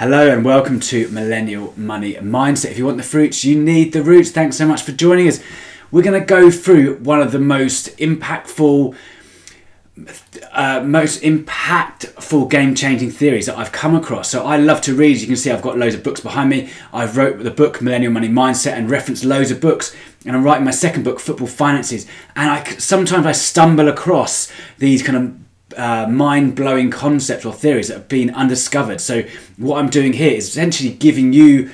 Hello and welcome to Millennial Money Mindset. If you want the fruits, you need the roots. Thanks so much for joining us. We're going to go through one of the most impactful, uh, most impactful game-changing theories that I've come across. So I love to read. As you can see, I've got loads of books behind me. I've wrote the book Millennial Money Mindset and referenced loads of books. And I'm writing my second book, Football Finances. And I sometimes I stumble across these kind of uh, mind blowing concepts or theories that have been undiscovered. So, what I'm doing here is essentially giving you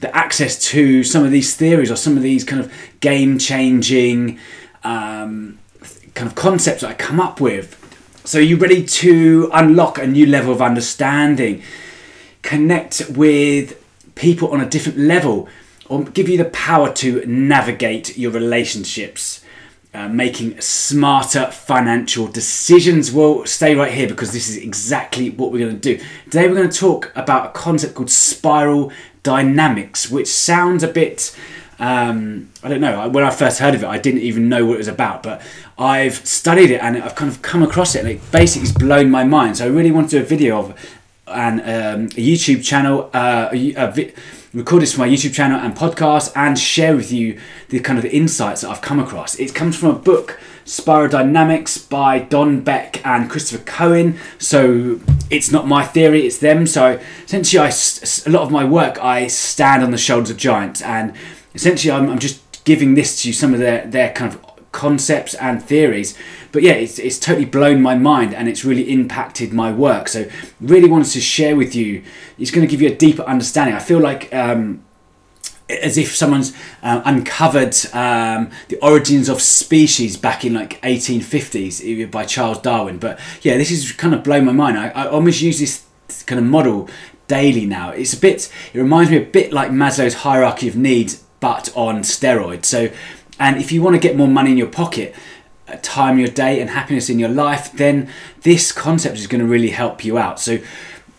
the access to some of these theories or some of these kind of game changing um, kind of concepts that I come up with. So, you're ready to unlock a new level of understanding, connect with people on a different level, or give you the power to navigate your relationships uh, making smarter financial decisions. Well, stay right here because this is exactly what we're going to do. Today, we're going to talk about a concept called spiral dynamics, which sounds a bit. Um, I don't know. When I first heard of it, I didn't even know what it was about, but I've studied it and I've kind of come across it, and it basically has blown my mind. So I really want to do a video of and um, a YouTube channel, uh, a, a vi- record this for my YouTube channel and podcast and share with you the kind of the insights that I've come across. It comes from a book, Spiral Dynamics by Don Beck and Christopher Cowan. So it's not my theory, it's them. So essentially, I, a lot of my work, I stand on the shoulders of giants and essentially I'm, I'm just giving this to you some of their, their kind of concepts and theories. But yeah, it's, it's totally blown my mind and it's really impacted my work. So, really wanted to share with you. It's going to give you a deeper understanding. I feel like. Um, as if someone's uh, uncovered um, the origins of species back in like 1850s by Charles Darwin. But yeah, this is kind of blown my mind. I, I almost use this kind of model daily now. It's a bit. It reminds me a bit like Maslow's hierarchy of needs, but on steroids. So and if you want to get more money in your pocket, uh, time in your day, and happiness in your life, then this concept is going to really help you out. So,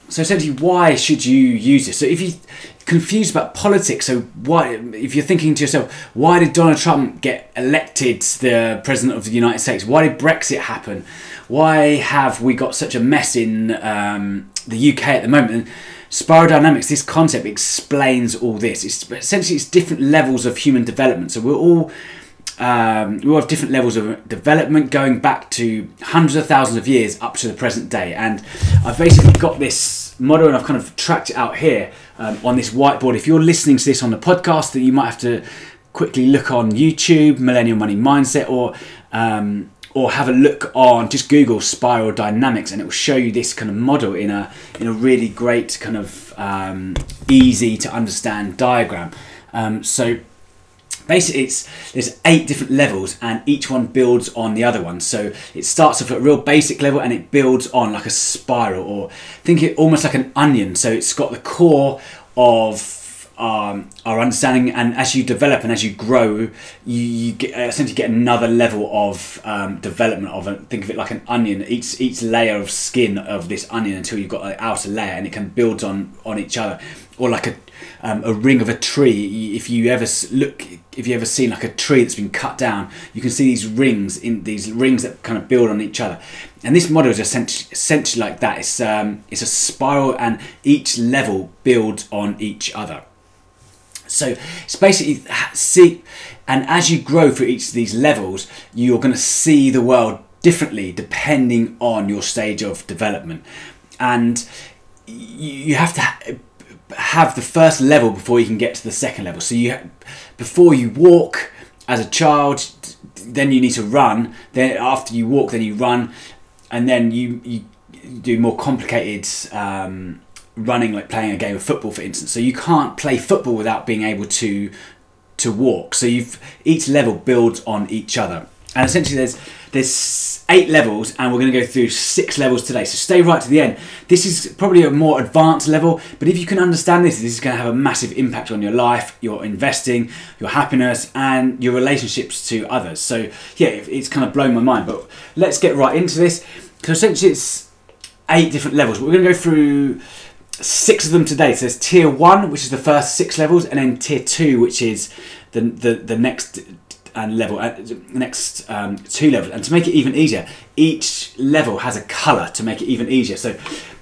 so essentially, why should you use this? So, if you're confused about politics, so why, if you're thinking to yourself, why did Donald Trump get elected the president of the United States? Why did Brexit happen? Why have we got such a mess in um, the UK at the moment? Spiral dynamics, this concept explains all this. It's essentially it's different levels of human development. So we're all um, we all have different levels of development going back to hundreds of thousands of years up to the present day. And I've basically got this model and I've kind of tracked it out here um, on this whiteboard. If you're listening to this on the podcast, that you might have to quickly look on YouTube, Millennial Money Mindset, or um, or have a look on just Google spiral dynamics and it will show you this kind of model in a in a really great kind of um, easy to understand diagram. Um, so basically it's there's eight different levels and each one builds on the other one so it starts off at a real basic level and it builds on like a spiral or think it almost like an onion so it's got the core of um, our understanding, and as you develop and as you grow, you, you get, essentially get another level of um, development. Of a, think of it like an onion. Each each layer of skin of this onion until you've got an outer layer, and it can build on on each other, or like a um, a ring of a tree. If you ever look, if you ever seen like a tree that's been cut down, you can see these rings in these rings that kind of build on each other. And this model is essentially, essentially like that. It's um, it's a spiral, and each level builds on each other. So it's basically see, and as you grow through each of these levels, you're going to see the world differently depending on your stage of development, and you have to have the first level before you can get to the second level. So you, before you walk as a child, then you need to run. Then after you walk, then you run, and then you you do more complicated. Um, running like playing a game of football for instance so you can't play football without being able to to walk so you've each level builds on each other and essentially there's there's eight levels and we're going to go through six levels today so stay right to the end. This is probably a more advanced level but if you can understand this this is going to have a massive impact on your life your investing your happiness and your relationships to others. So yeah it's kind of blown my mind but let's get right into this. So essentially it's eight different levels we're going to go through six of them today. So there's tier one, which is the first six levels, and then tier two, which is the the, the next and level, uh, next um, two levels. And to make it even easier, each level has a color to make it even easier. So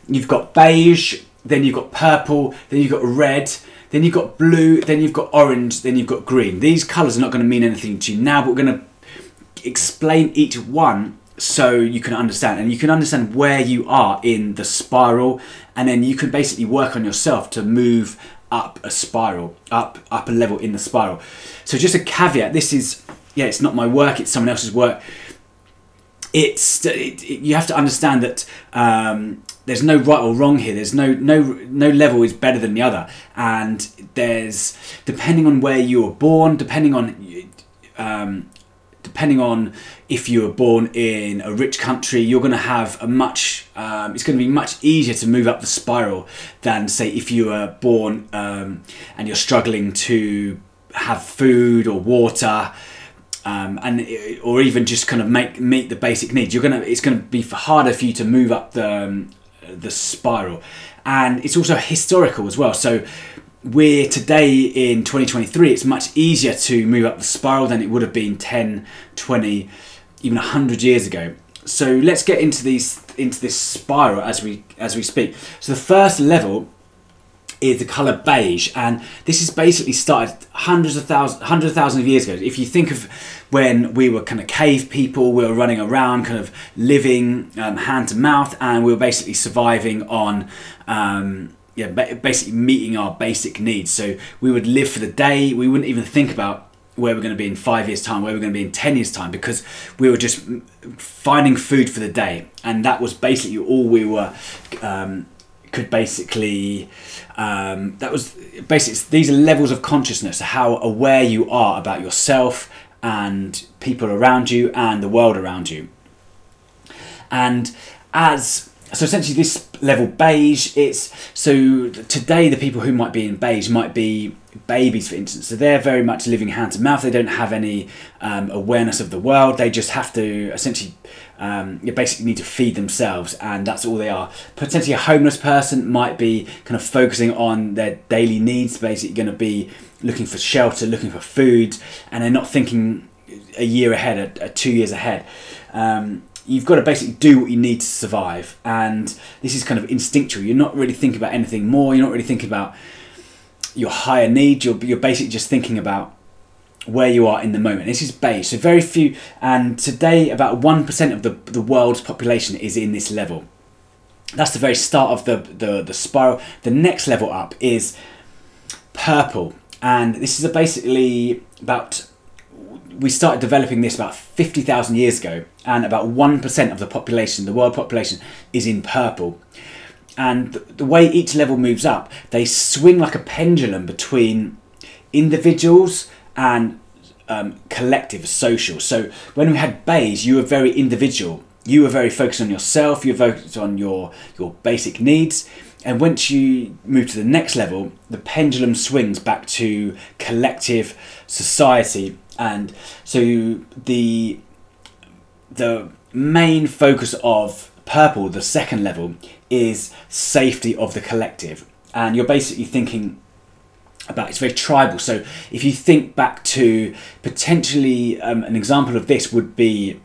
you've got beige, then you've got purple, then you've got red, then you've got blue, then you've got orange, then you've got green. These colours are not going to mean anything to you now, but we're going to explain each one so you can understand and you can understand where you are in the spiral and then you can basically work on yourself to move up a spiral up up a level in the spiral. So just a caveat this is yeah it's not my work it's someone else's work. It's it, it, you have to understand that um, there's no right or wrong here. There's no no no level is better than the other, and there's depending on where you were born, depending on um, depending on if you were born in a rich country, you're going to have a much um, it's going to be much easier to move up the spiral than say if you were born um, and you're struggling to have food or water um, and or even just kind of make meet the basic needs. You're gonna it's gonna be harder for you to move up the um, the spiral, and it's also historical as well. So we're today in 2023 it's much easier to move up the spiral than it would have been 10 20 even 100 years ago so let's get into these into this spiral as we as we speak so the first level is the color beige, and this is basically started hundreds of thousands, hundreds of thousands of years ago. If you think of when we were kind of cave people, we were running around, kind of living um, hand to mouth, and we were basically surviving on. Um, yeah, basically meeting our basic needs. So we would live for the day. We wouldn't even think about where we're going to be in five years' time, where we're going to be in 10 years' time, because we were just finding food for the day. And that was basically all we were um, could basically um, that was basically these are levels of consciousness how aware you are about yourself and people around you and the world around you and as so essentially this level beige it's so today the people who might be in beige might be babies for instance. So they're very much living hand to mouth. They don't have any um, awareness of the world. They just have to essentially um, you basically need to feed themselves and that's all they are. Potentially a homeless person might be kind of focusing on their daily needs basically going to be looking for shelter looking for food and they're not thinking a year ahead a, two years ahead. Um, you've got to basically do what you need to survive and this is kind of instinctual. You're not really thinking about anything more you're not really thinking about your higher needs you're, you're basically just thinking about where you are in the moment. This is beige so very few and today about 1% of the, the world's population is in this level. That's the very start of the, the, the spiral. The next level up is purple and this is basically about we started developing this about 50,000 years ago, and about 1% of the population, the world population, is in purple. And the way each level moves up, they swing like a pendulum between individuals and um, collective, social. So when we had beige, you were very individual. You were very focused on yourself. You were focused on your your basic needs. And once you move to the next level, the pendulum swings back to collective society and so the the main focus of purple the second level is safety of the collective and you're basically thinking about it's very tribal so if you think back to potentially um, an example of this would be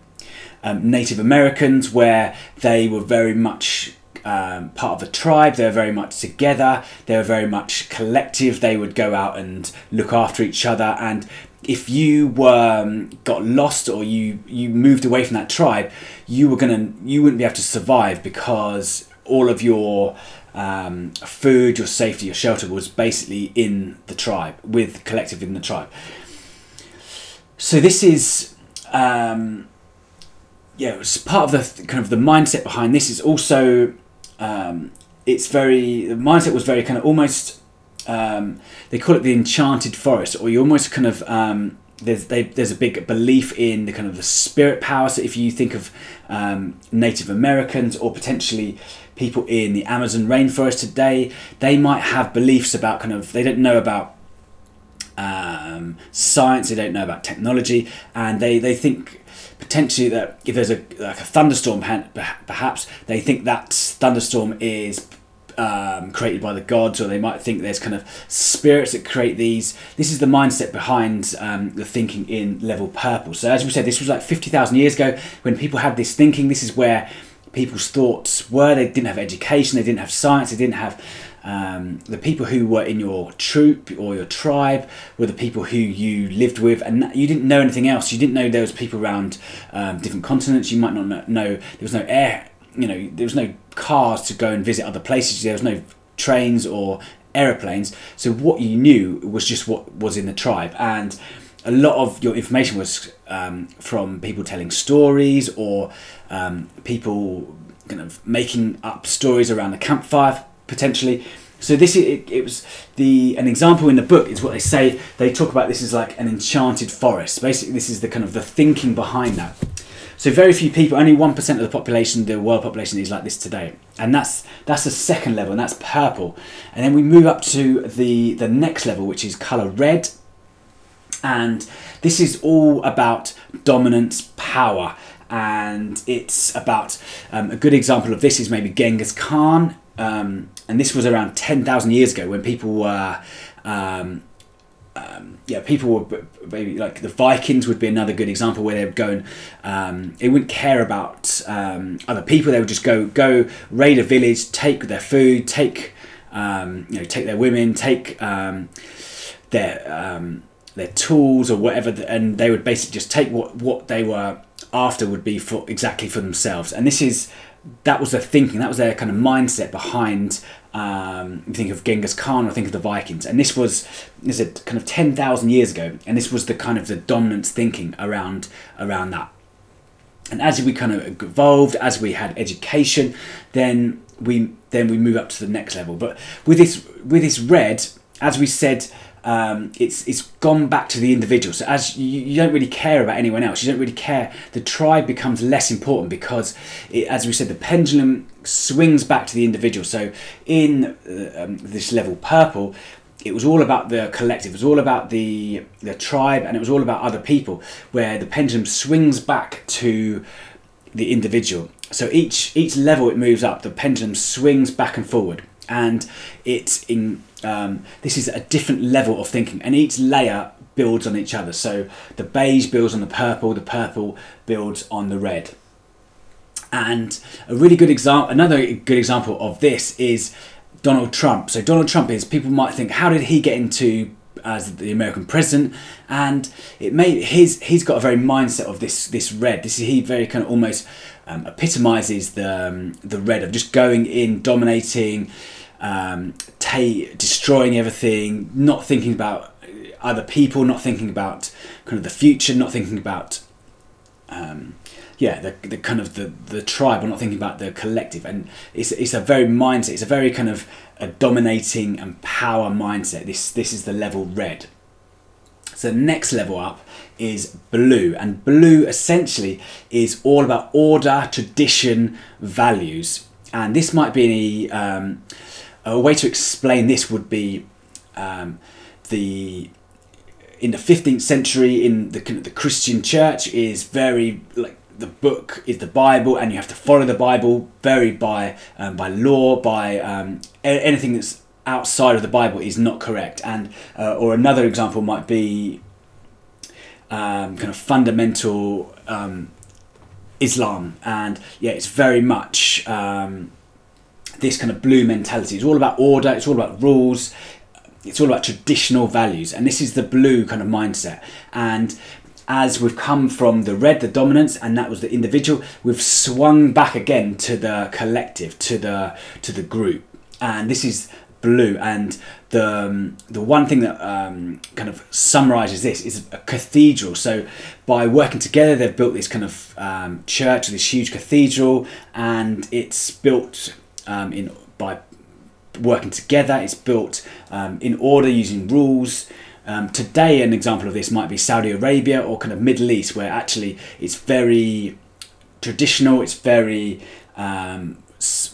um, native americans where they were very much um, part of a tribe. They were very much together. They were very much collective. They would go out and look after each other. And if you were um, got lost or you you moved away from that tribe, you were gonna you wouldn't be able to survive because all of your um, food, your safety, your shelter was basically in the tribe with collective in the tribe. So this is. Um, yeah, it's part of the kind of the mindset behind this is also um, it's very the mindset was very kind of almost um, they call it the enchanted forest, or you almost kind of um, there's they, there's a big belief in the kind of the spirit power. So if you think of um, Native Americans or potentially people in the Amazon rainforest today, they might have beliefs about kind of they don't know about um, science, they don't know about technology, and they they think potentially that if there's a like a thunderstorm perhaps they think that thunderstorm is um, created by the gods, or they might think there's kind of spirits that create these. This is the mindset behind um, the thinking in level purple. So, as we said, this was like 50,000 years ago when people had this thinking. This is where people's thoughts were. They didn't have education, they didn't have science, they didn't have um, the people who were in your troop or your tribe were the people who you lived with, and you didn't know anything else. You didn't know there was people around um, different continents. You might not know there was no air. You know, there was no cars to go and visit other places. There was no trains or aeroplanes. So what you knew was just what was in the tribe, and a lot of your information was um, from people telling stories or um, people kind of making up stories around the campfire potentially. So this it, it was the an example in the book is what they say. They talk about this as like an enchanted forest. Basically, this is the kind of the thinking behind that. So very few people, only one percent of the population, the world population, is like this today, and that's that's the second level, and that's purple. And then we move up to the the next level, which is color red, and this is all about dominance, power, and it's about um, a good example of this is maybe Genghis Khan. Um, and this was around 10,000 years ago when people were um, um, yeah, people were maybe like the Vikings would be another good example where they would go and um, they wouldn't care about um, other people. They would just go go raid a village, take their food, take um, you know take their women, take um, their um, their tools or whatever, and they would basically just take what what they were after would be for exactly for themselves. And this is that was their thinking, that was their kind of mindset behind. Um, think of Genghis Khan or think of the Vikings, and this was is it kind of ten thousand years ago, and this was the kind of the dominant thinking around around that. And as we kind of evolved, as we had education, then we then we move up to the next level. But with this with this red, as we said um, it's it's gone back to the individual. So as you, you, don't really care about anyone else, you don't really care. The tribe becomes less important because, it, as we said, the pendulum swings back to the individual. So in uh, um, this level purple, it was all about the collective. It was all about the the tribe, and it was all about other people. Where the pendulum swings back to the individual. So each each level it moves up, the pendulum swings back and forward, and it's in um, this is a different level of thinking, and each layer builds on each other. So the beige builds on the purple, the purple builds on the red. And a really good example, another good example of this is Donald Trump. So Donald Trump is people might think, how did he get into as the American president? And it made his he's got a very mindset of this this red. This is he very kind of almost um, epitomizes the um, the red of just going in, dominating um, destroying everything, not thinking about other people, not thinking about kind of the future, not thinking about um, yeah the, the kind of the, the tribe, or not thinking about the collective. And it's, it's a very mindset. It's a very kind of a dominating and power mindset. This this is the level red. So next level up is blue, and blue essentially is all about order, tradition, values, and this might be um, a way to explain this would be um, the in the 15th century in the the Christian church is very like the book is the Bible and you have to follow the Bible very by um, by law by um, anything that's outside of the Bible is not correct. And uh, or another example might be um, kind of fundamental um, Islam and yeah it's very much um, this kind of blue mentality. It's all about order, it's all about rules, it's all about traditional values. And this is the blue kind of mindset. And as we've come from the red, the dominance, and that was the individual, we've swung back again to the collective, to the to the group. And this is blue. And the um, the one thing that um, kind of summarizes this is a cathedral. So by working together, they've built this kind of um, church, this huge cathedral, and it's built um, in by working together. It's built um, in order using rules. Um, today, an example of this might be Saudi Arabia or kind of Middle East, where actually it's very traditional. It's very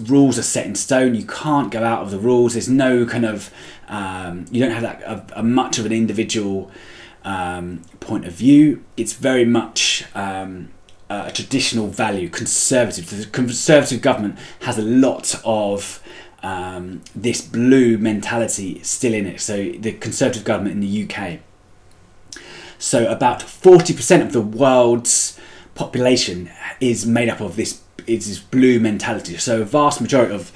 rules are set in stone. You can't go out of the rules. There's no kind of um, you don't have that a, a much of an individual um, point of view. It's very much um, a traditional value, conservative. The conservative government has a lot of um, this blue mentality still in it. So the conservative government in the UK. So about forty percent of the world's population is made up of this is this blue mentality. So a vast majority of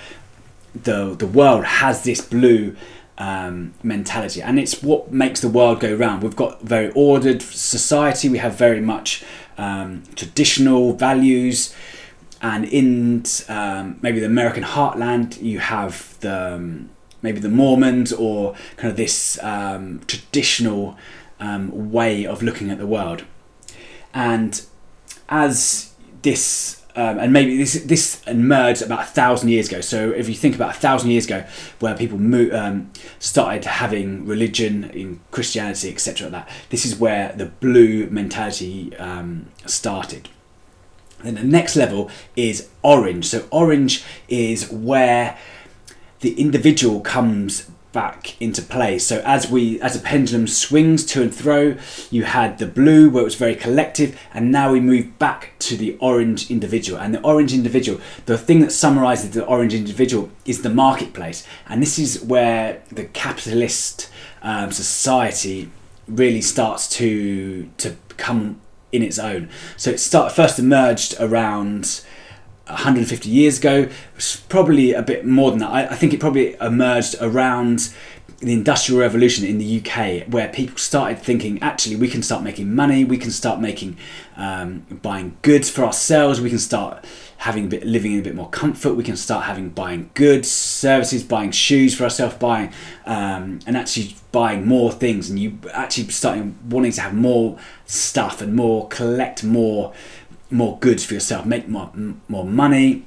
the the world has this blue um, mentality, and it's what makes the world go round. We've got very ordered society. We have very much um, traditional values, and in um, maybe the American heartland, you have the um, maybe the Mormons or kind of this um, traditional um, way of looking at the world, and as this um, and maybe this this emerged about a thousand years ago. So if you think about a thousand years ago, where people mo- um, started having religion in Christianity, etc., that this is where the blue mentality um, started. Then the next level is orange. So orange is where the individual comes back into play. So as we as a pendulum swings to and fro, you had the blue where it was very collective, and now we move back to the orange individual. And the orange individual, the thing that summarizes the orange individual is the marketplace, and this is where the capitalist um, society really starts to to come in its own. So it start first emerged around 150 years ago. Probably a bit more than that. I, I think it probably emerged around the industrial revolution in the UK, where people started thinking, actually, we can start making money, we can start making, um, buying goods for ourselves, we can start having a bit, living in a bit more comfort, we can start having buying goods, services, buying shoes for ourselves, buying, um, and actually buying more things, and you actually starting wanting to have more stuff and more collect more more goods for yourself, make more more money.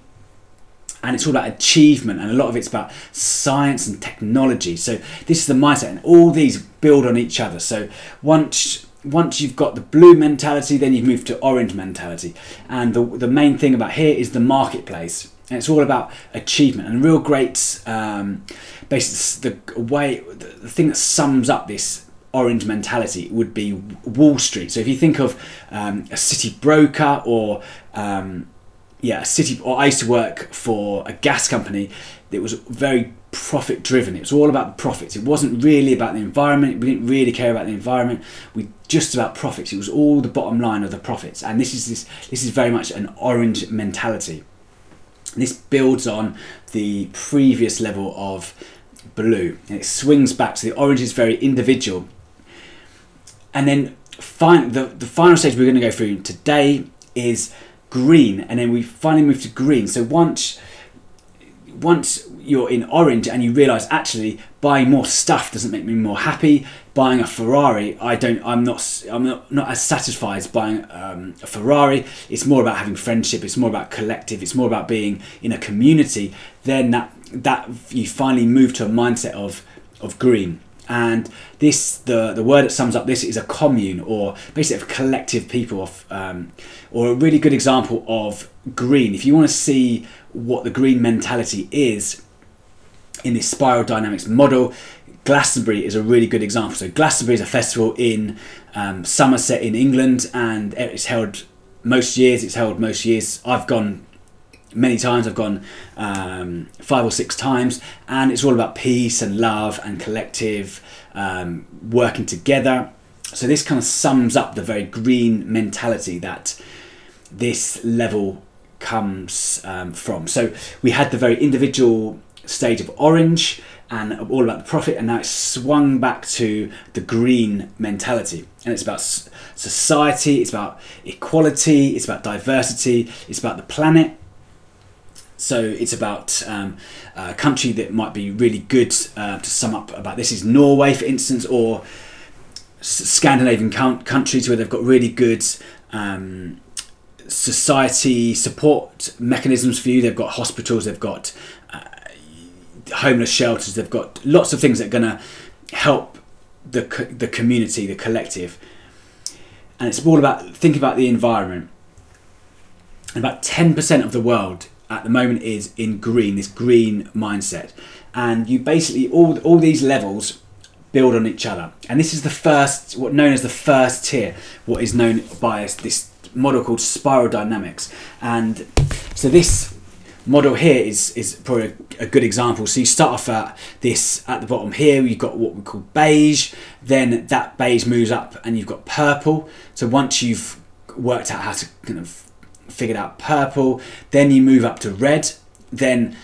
And it's all about achievement, and a lot of it's about science and technology. So this is the mindset, and all these build on each other. So once once you've got the blue mentality, then you move to orange mentality. And the, the main thing about here is the marketplace. And it's all about achievement and real great, um, basically the way, the thing that sums up this orange mentality would be Wall Street. So if you think of um, a city broker or um, yeah, a city, or I used to work for a gas company that was very profit driven. It was all about profits. It wasn't really about the environment. We didn't really care about the environment. We just about profits. It was all the bottom line of the profits. And this is this this is very much an orange mentality. This builds on the previous level of blue. And it swings back. So the orange is very individual and then fin- the, the final stage we're going to go through today is green. And then we finally move to green. So once once you're in orange and you realize actually buying more stuff doesn't make me more happy. Buying a ferrari i don't i'm not i'm not, not as satisfied as buying um, a ferrari. It's more about having friendship. It's more about collective. It's more about being in a community. Then that that you finally move to a mindset of of green and this the the word that sums up this is a commune or basically a collective people of um, or a really good example of green if you want to see what the green mentality is in this spiral dynamics model Glastonbury is a really good example. So Glastonbury is a festival in um, Somerset in England, and it's held most years. It's held most years. I've gone many times. I've gone um, five or six times, and it's all about peace and love and collective um, working together. So this kind of sums up the very green mentality that this level comes um, from. So we had the very individual stage of orange and all about the profit, and now it's swung back to the green mentality. And it's about society, it's about equality, it's about diversity, it's about the planet, so it's about um, a country that might be really good uh, to sum up about this is Norway, for instance, or Scandinavian countries where they've got really good um, society support mechanisms for you. They've got hospitals, they've got uh, homeless shelters, they've got lots of things that are going to help the the community, the collective. And it's all about thinking about the environment. About ten percent of the world at the moment is in green, this green mindset. And you basically, all, all these levels build on each other. And this is the first, what known as the first tier, what is known by this model called spiral dynamics. And so this model here is, is probably a, a good example. So you start off at this, at the bottom here, you've got what we call beige, then that beige moves up and you've got purple. So once you've worked out how to kind of figured out purple, then you move up to red, then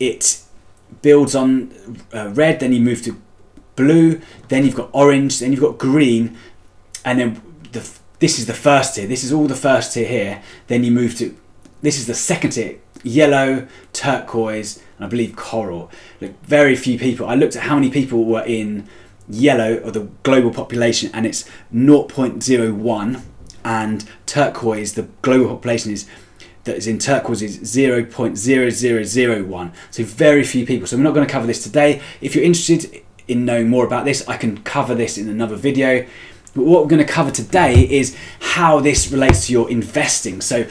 it builds on uh, red, then you move to blue, then you've got orange, then you've got green, and then the this is the first tier. This is all the first tier here. Then you move to this is the second tier: yellow, turquoise, and I believe coral. Look, very few people. I looked at how many people were in yellow or the global population, and it's 0.01, and turquoise, the global population is that is in turquoise is 0.0001. So very few people. So we're not going to cover this today. If you're interested in knowing more about this, I can cover this in another video. But what we're going to cover today is how this relates to your investing. So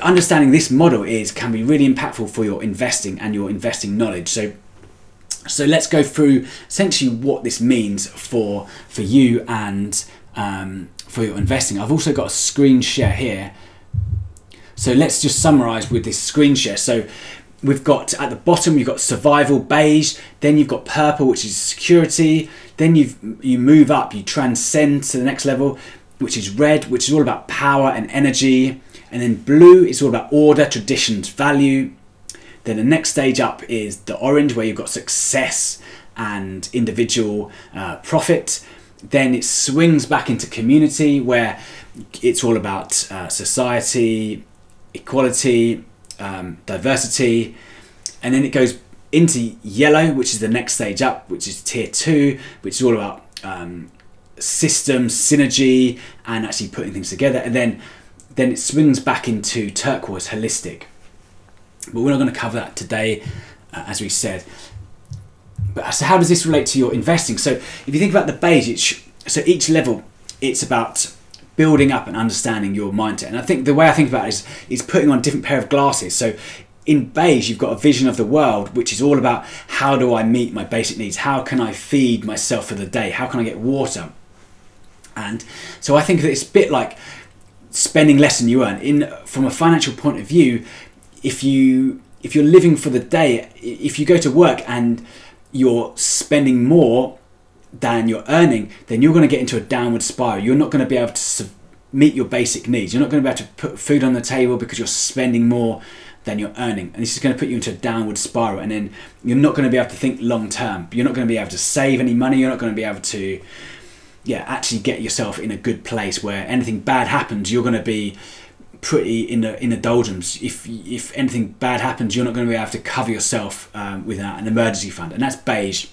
understanding this model is can be really impactful for your investing and your investing knowledge. So so let's go through essentially what this means for for you and um, for your investing. I've also got a screen share here. So let's just summarize with this screen share. So we've got at the bottom you've got survival beige, then you've got purple which is security, then you you move up, you transcend to the next level which is red, which is all about power and energy, and then blue is all about order, traditions, value. Then the next stage up is the orange, where you've got success and individual uh, profit. Then it swings back into community, where it's all about uh, society, equality, um, diversity. And then it goes into yellow, which is the next stage up, which is tier two, which is all about um, systems, synergy, and actually putting things together. And then then it swings back into turquoise holistic. But we're not going to cover that today, uh, as we said. So how does this relate to your investing? So if you think about the base, so each level, it's about building up and understanding your mindset. And I think the way I think about it is, is putting on a different pair of glasses. So in beige, you've got a vision of the world, which is all about how do I meet my basic needs? How can I feed myself for the day? How can I get water? And so I think that it's a bit like spending less than you earn. In from a financial point of view, if you if you're living for the day, if you go to work and you're spending more than you're earning, then you're going to get into a downward spiral. You're not going to be able to meet your basic needs. You're not going to be able to put food on the table because you're spending more than you're earning. And this is going to put you into a downward spiral. And then you're not going to be able to think long term. You're not going to be able to save any money. You're not going to be able to yeah, actually get yourself in a good place where anything bad happens, you're going to be pretty in a, in a doldrums. If if anything bad happens, you're not going to be able to cover yourself um, without an emergency fund, and that's beige.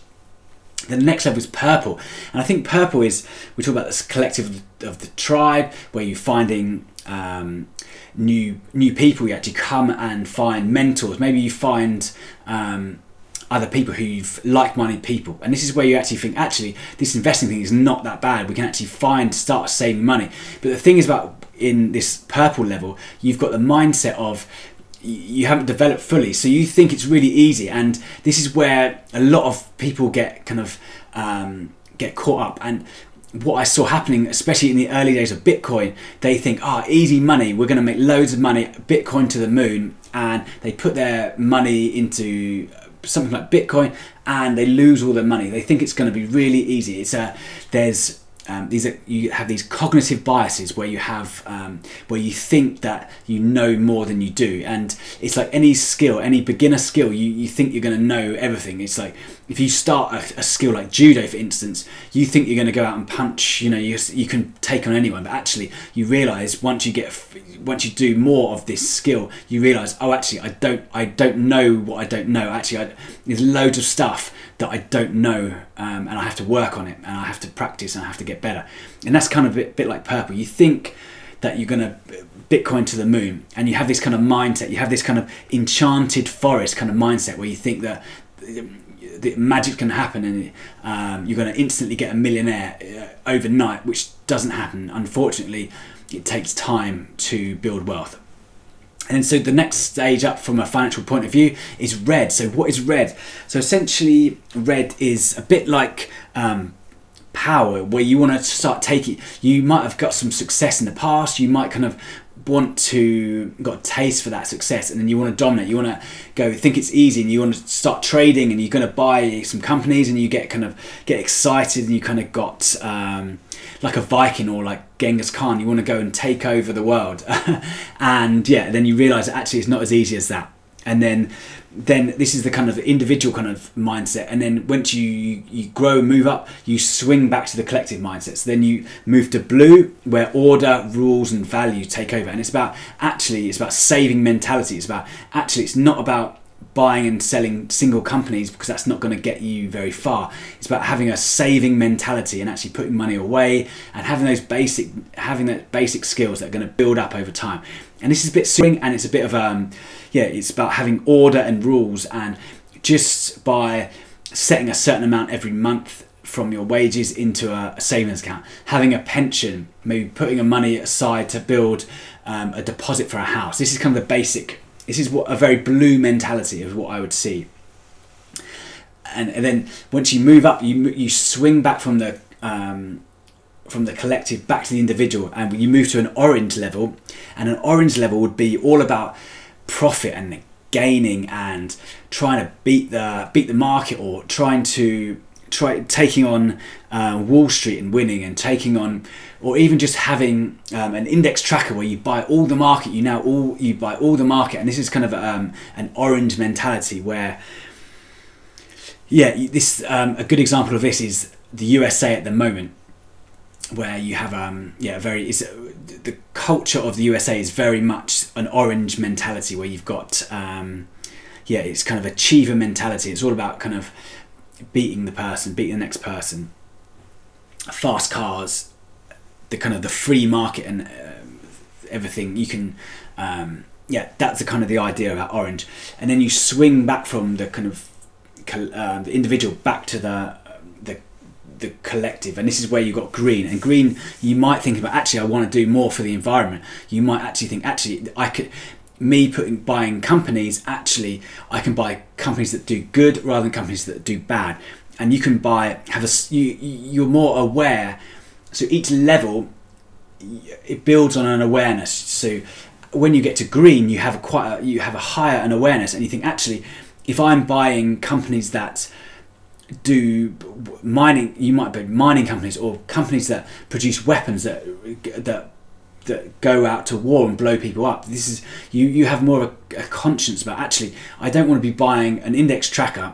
The next level is purple, and I think purple is we talk about this collective of the tribe where you're finding um, new new people. You actually come and find mentors. Maybe you find um, other people who've like-minded people and this is where you actually think actually this investing thing is not that bad we can actually find start saving money but the thing is about in this purple level you've got the mindset of you haven't developed fully. So you think it's really easy. And this is where a lot of people get kind of um, get caught up. And what I saw happening, especially in the early days of Bitcoin, they think, ah, oh, easy money, we're going to make loads of money, Bitcoin to the moon, and they put their money into something like Bitcoin and they lose all their money. They think it's going to be really easy. It's a there's um, these are, you have these cognitive biases where you have um, where you think that you know more than you do. And it's like any skill any beginner skill you, you think you're going to know everything. It's like if you start a, a, skill like judo for instance you think you're going to go out and punch you know you, you can take on anyone. But actually you realize once you get once you do more of this skill you realize oh actually i don't i don't know what i don't know. Actually I, there's loads of stuff that I don't know um, and I have to work on it and I have to practice and I have to get better. And that's kind of a bit, bit like purple. You think that you're going to Bitcoin to the moon and you have this kind of mindset, you have this kind of enchanted forest kind of mindset where you think that the magic can happen and um, you're going to instantly get a millionaire uh, overnight, which doesn't happen. Unfortunately, it takes time to build wealth. And so the next stage up from a financial point of view is red. So what is red? So essentially, red is a bit like um, power, where you want to start taking. You might have got some success in the past. You might kind of want to got a taste for that success and then you want to dominate you want to go think it's easy and you want to start trading and you're going to buy some companies and you get kind of get excited and you kind of got um, like a Viking or like Genghis Khan you want to go and take over the world. And yeah then you realize actually it's not as easy as that. And then then this is the kind of individual kind of mindset. And then once you you grow move up you swing back to the collective mindset. So then you move to blue where order rules and value take over. And it's about actually it's about saving mentality. It's about actually it's not about buying and selling single companies because that's not going to get you very far. It's about having a saving mentality and actually putting money away and having those basic having that basic skills that are going to build up over time. And this is a bit swing and it's a bit of um yeah, it's about having order and rules and just by setting a certain amount every month from your wages into a, savings account, having a pension, maybe putting a money aside to build um, a deposit for a house. This is kind of the basic this is what a very blue mentality of what I would see. And, and then once you move up, you you swing back from the um, from the collective back to the individual, and you move to an orange level. And an orange level would be all about profit and gaining and trying to beat the beat the market or trying to try taking on uh, Wall Street and winning and taking on, or even just having um, an index tracker where you buy all the market. You now all you buy all the market, and this is kind of um, an orange mentality where, yeah, this um, a good example of this is the USA at the moment, where you have um yeah very it's, the culture of the USA is very much an orange mentality where you've got um yeah it's kind of achiever mentality. It's all about kind of beating the person, beating the next person. Fast cars, the kind of the free market and uh, everything. You can, um, yeah, that's the kind of the idea about Orange. And then you swing back from the kind of uh, the individual back to the the the collective and this is where you got green and green you might think about actually I want to do more for the environment you might actually think actually I could me putting buying companies actually I can buy companies that do good rather than companies that do bad. And you can buy have a you you're more aware. So each level it builds on an awareness. So when you get to green you have a quite a, you have a higher an awareness. And you think actually if I'm buying companies that do mining you might be mining companies or companies that produce weapons that that that go out to war and blow people up. This is you. You have more of a, a conscience about actually. I don't want to be buying an index tracker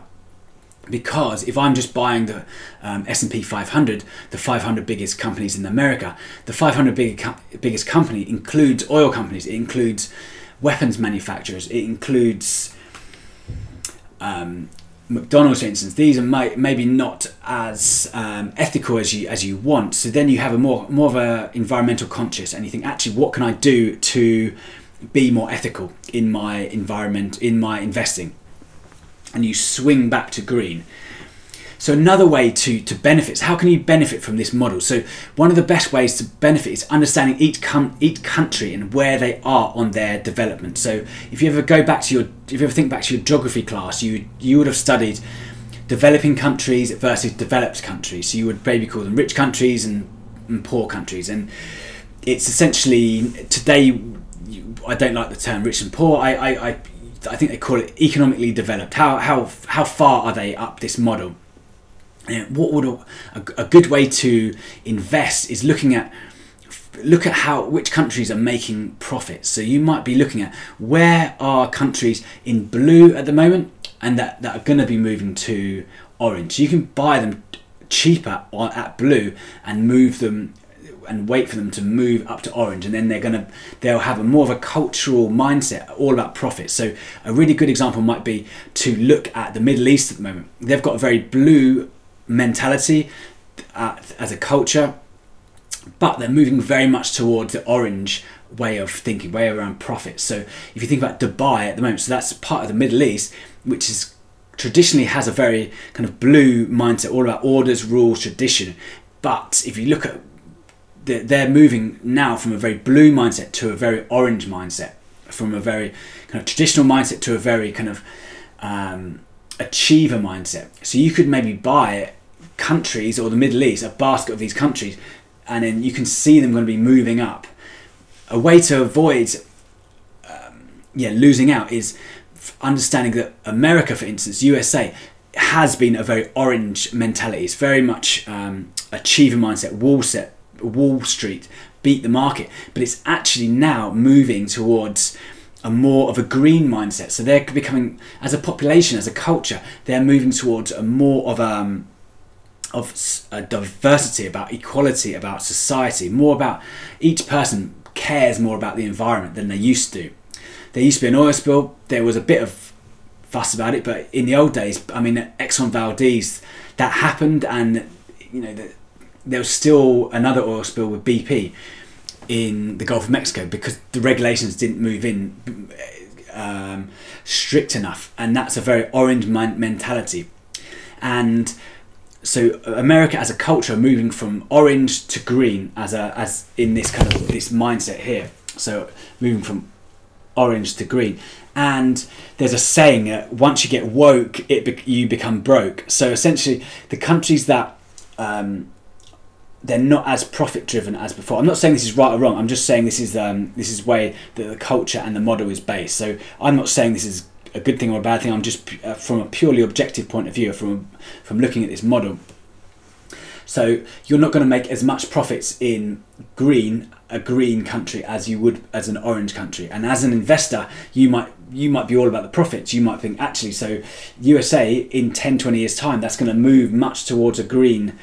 because if I'm just buying the um, S&P 500, the 500 biggest companies in America, the 500 big, biggest company includes oil companies, it includes weapons manufacturers, it includes um, McDonald's, for instance, these are may, maybe not as um, ethical as you as you want. So then you have a more more of a environmental conscious, and you think, actually, what can I do to be more ethical in my environment, in my investing? And you swing back to green. So another way to to benefit is how can you benefit from this model? So one of the best ways to benefit is understanding each com- each country and where they are on their development. So if you ever go back to your if you ever think back to your geography class, you you would have studied developing countries versus developed countries. So you would maybe call them rich countries and, and poor countries, and it's essentially today. I don't like the term rich and poor. I, I, I I think they call it economically developed. How how how far are they up this model? What would a, a, good way to invest is looking at look at how which countries are making profits. So you might be looking at where are countries in blue at the moment and that, that are going to be moving to orange. You can buy them cheaper at blue and move them and wait for them to move up to orange and then they're going to they'll have a more of a cultural mindset all about profit. So a really good example might be to look at the middle east at the moment. They've got a very blue mentality uh, as a culture, but they're moving very much towards the orange way of thinking, way around profits. So if you think about Dubai at the moment, so that's part of the Middle East, which is traditionally has a very kind of blue mindset, all about orders, rules, tradition. But if you look at they're moving now from a very blue mindset to a very orange mindset, from a very kind of traditional mindset to a very kind of um, achiever mindset. So you could maybe buy countries or the Middle East, a basket of these countries, and then you can see them going to be moving up. A way to avoid um, yeah, losing out is understanding that America, for instance, USA, has been a very orange mentality. It's very much um, achiever mindset, Wall set, Wall Street, beat the market, but it's actually now moving towards more of a green mindset. So they're becoming, as a population, as a culture, they're moving towards a more of a um, of a diversity, about equality, about society, more about each person cares more about the environment than they used to. There used to be an oil spill. There was a bit of fuss about it, but in the old days, I mean, Exxon Valdez, that happened, and you know, the, there was still another oil spill with BP in the Gulf of Mexico because the regulations didn't move in um, strict enough, and that's a very orange mentality. And so America as a culture moving from orange to green as a as in this kind of this mindset here. So moving from orange to green, and there's a saying: uh, once you get woke, it be- you become broke. So essentially, the countries that um, they're not as profit driven as before. I'm not saying this is right or wrong. I'm just saying this is um, this is way that the culture and the model is based. So I'm not saying this is a good thing or a bad thing. I'm just uh, from a purely objective point of view, from from looking at this model. So you're not going to make as much profits in green a green country as you would as an orange country. And as an investor, you might you might be all about the profits. You might think actually, so USA in 10, 20 years time, that's going to move much towards a green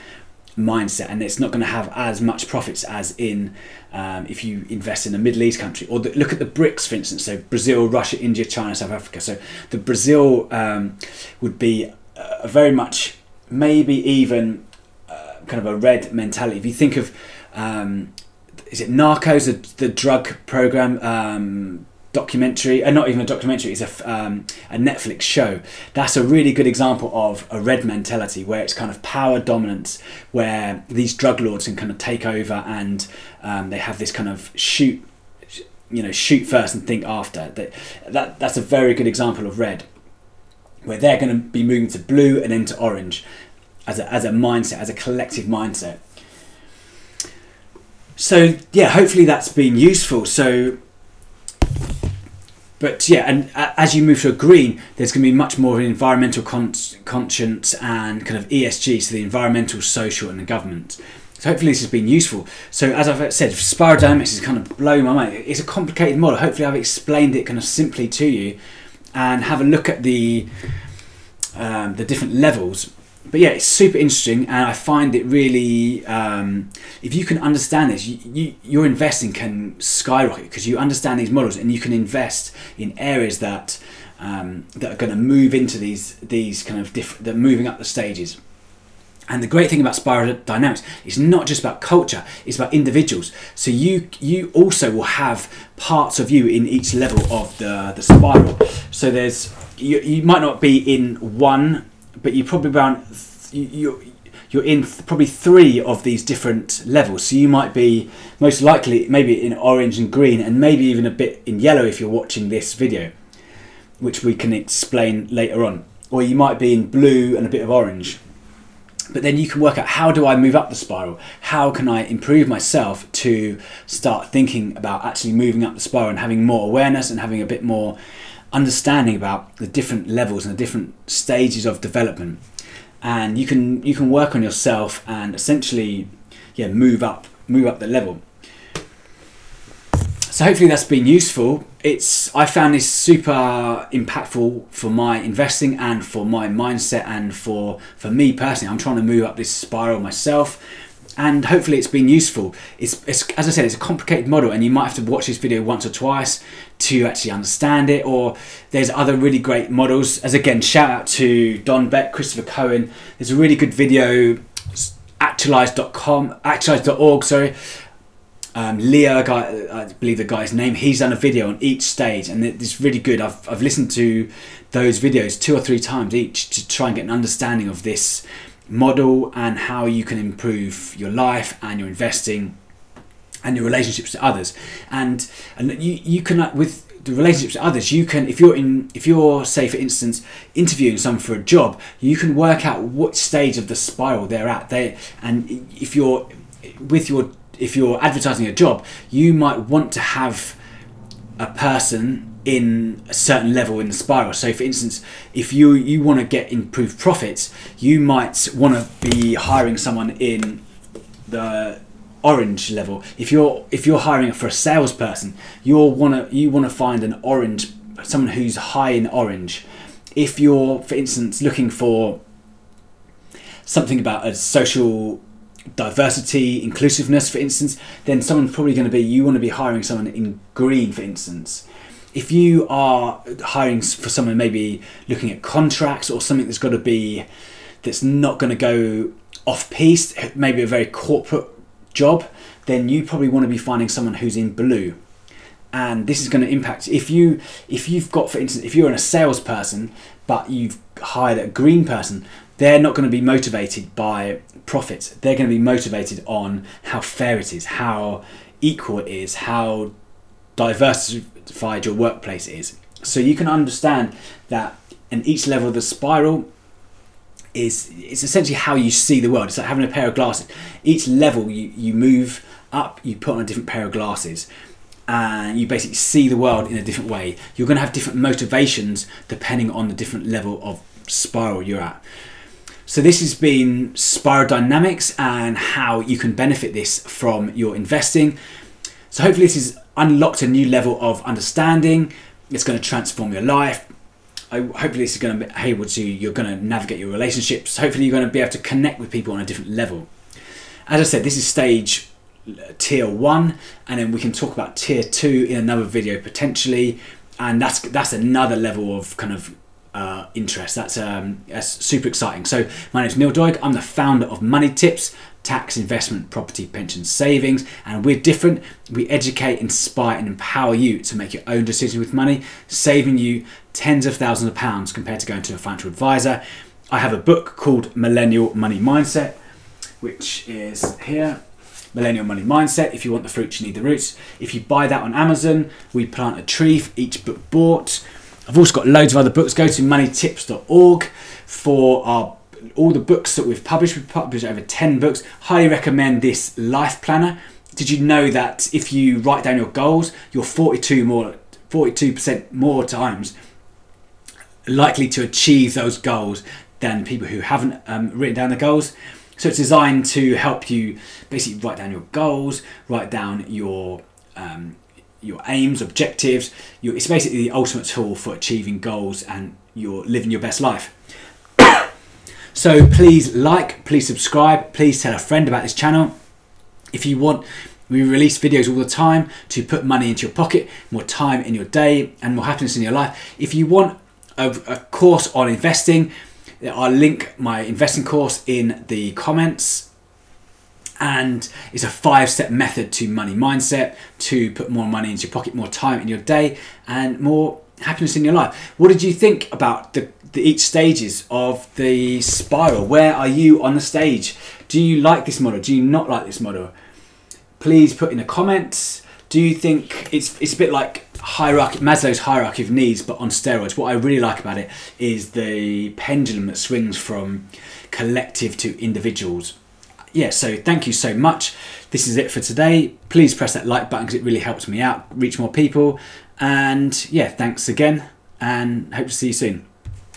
mindset and it's not going to have as much profits as in um, if you invest in a Middle East country. Or the, look at the BRICS for instance so Brazil Russia India China South Africa. So the Brazil um, would be a very much maybe even uh, kind of a red mentality. If you think of um, is it Narcos the, the drug program um, documentary, and uh, not even a documentary, it's a, um, a Netflix show. That's a really good example of a red mentality where it's kind of power dominance, where these drug lords can kind of take over and um, they have this kind of shoot, you know, shoot first and think after. That, that That's a very good example of red, where they're going to be moving to blue and then to orange as a, as a mindset, as a collective mindset. So yeah, hopefully that's been useful. So but yeah, and as you move to a green, there's going to be much more of an environmental con- conscience and kind of ESG, so the environmental, social, and the government. So hopefully this has been useful. So as I've said, spiral dynamics is kind of blowing my mind. It's a complicated model. Hopefully I've explained it kind of simply to you, and have a look at the um, the different levels but yeah, it's super interesting, and I find it really. Um, if you can understand this, you, you, your investing can skyrocket because you understand these models, and you can invest in areas that um, that are going to move into these these kind of different. They're moving up the stages. And the great thing about spiral dynamics is not just about culture; it's about individuals. So you you also will have parts of you in each level of the the spiral. So there's you, you might not be in one but you probably around you you're in probably three of these different levels. So you might be most likely maybe in orange and green, and maybe even a bit in yellow if you're watching this video, which we can explain later on. Or you might be in blue and a bit of orange. But then you can work out how do I move up the spiral? How can I improve myself to start thinking about actually moving up the spiral and having more awareness and having a bit more understanding about the different levels and the different stages of development. And you can you can work on yourself and essentially yeah move up move up the level. So hopefully that's been useful. It's i found this super impactful for my investing and for my mindset and for for me personally. I'm trying to move up this spiral myself and hopefully it's been useful. It's, it's, as I said, it's a complicated model, and you might have to watch this video once or twice to actually understand it. Or there's other really great models. As again, shout out to Don Beck, Christopher Cowan. There's a really good video, actualize.com, actualize.org. Sorry, um, Leo, guy, I believe the guy's name. He's done a video on each stage, and it's really good. I've I've listened to those videos two or three times each to try and get an understanding of this model and how you can improve your life and your investing and your relationships to others. And and you you can uh, with the relationships to others you can if you're in if you're say for instance interviewing someone for a job you can work out what stage of the spiral they're at. They and if you're with your if you're advertising a job you might want to have a person in a certain level in the spiral. So, for instance, if you you want to get improved profits, you might want to be hiring someone in the orange level. If you're if you're hiring for a salesperson, you'll wanna you wanna find an orange someone who's high in orange. If you're, for instance, looking for something about a social diversity, inclusiveness, for instance, then someone's probably going to be you want to be hiring someone in green, for instance. If you are hiring for someone maybe looking at contracts or something that's got to be that's not going to go off piece, eh, maybe a very corporate job, then you probably want to be finding someone who's in blue. And this is going to impact if you if you've got for instance if you're a salesperson but you've hired a green person, they're not going to be motivated by profits They're going to be motivated on how fair it is, how equal it is, how diversified your workplace is. So you can understand that in each level of the spiral is it's essentially how you see the world. It's like having a pair of glasses. Each level you, you move up, you put on a different pair of glasses and you basically see the world in a different way. You're going to have different motivations depending on the different level of spiral you're at. So this has been Spiral Dynamics and how you can benefit this from your investing. So hopefully this has unlocked a new level of understanding. It's going to transform your life. I, hopefully this is going to be able to you're going to navigate your relationships. Hopefully you're going to be able to connect with people on a different level. As I said, this is stage tier one, and then we can talk about tier two in another video potentially. And that's that's another level of kind of uh, interest. That's, um, that's super exciting. So my name is Neil Doig. I'm the founder of Money Tips, tax, investment, property, pension, savings, and we're different. We educate, inspire, and empower you to make your own decisions with money, saving you tens of thousands of pounds compared to going to a financial advisor. I have a book called Millennial Money Mindset, which is here. Millennial Money Mindset. If you want the fruits, you need the roots. If you buy that on Amazon, we plant a tree for each book bought. I've also got loads of other books. Go to moneytips.org for our all the books that we've published. We've published over 10 books. Highly recommend this life planner. Did you know that if you write down your goals, you're 42 more 42% more times likely to achieve those goals than people who haven't um, written down the goals. So it's designed to help you basically write down your goals, write down your um, your aims, objectives. Your, it's basically the ultimate tool for achieving goals and you're living your best life. So please like, please subscribe, please tell a friend about this channel. If you want, we release videos all the time to put money into your pocket, more time in your day, and more happiness in your life. If you want a, a course on investing, I'll link my investing course in the comments and it's a five step method to money mindset to put more money into your pocket, more time in your day, and more happiness in your life. What did you think about the, the each stages of the spiral? Where are you on the stage? Do you like this model? Do you not like this model? Please put in the comments. Do you think it's it's a bit like hierarchy Maslow's hierarchy of needs, but on steroids? What I really like about it is the pendulum that swings from collective to individuals yeah, so thank you so much. This is it for today. Please press that like button because it really helps me out, reach more people. And yeah, thanks again, and hope to see you soon.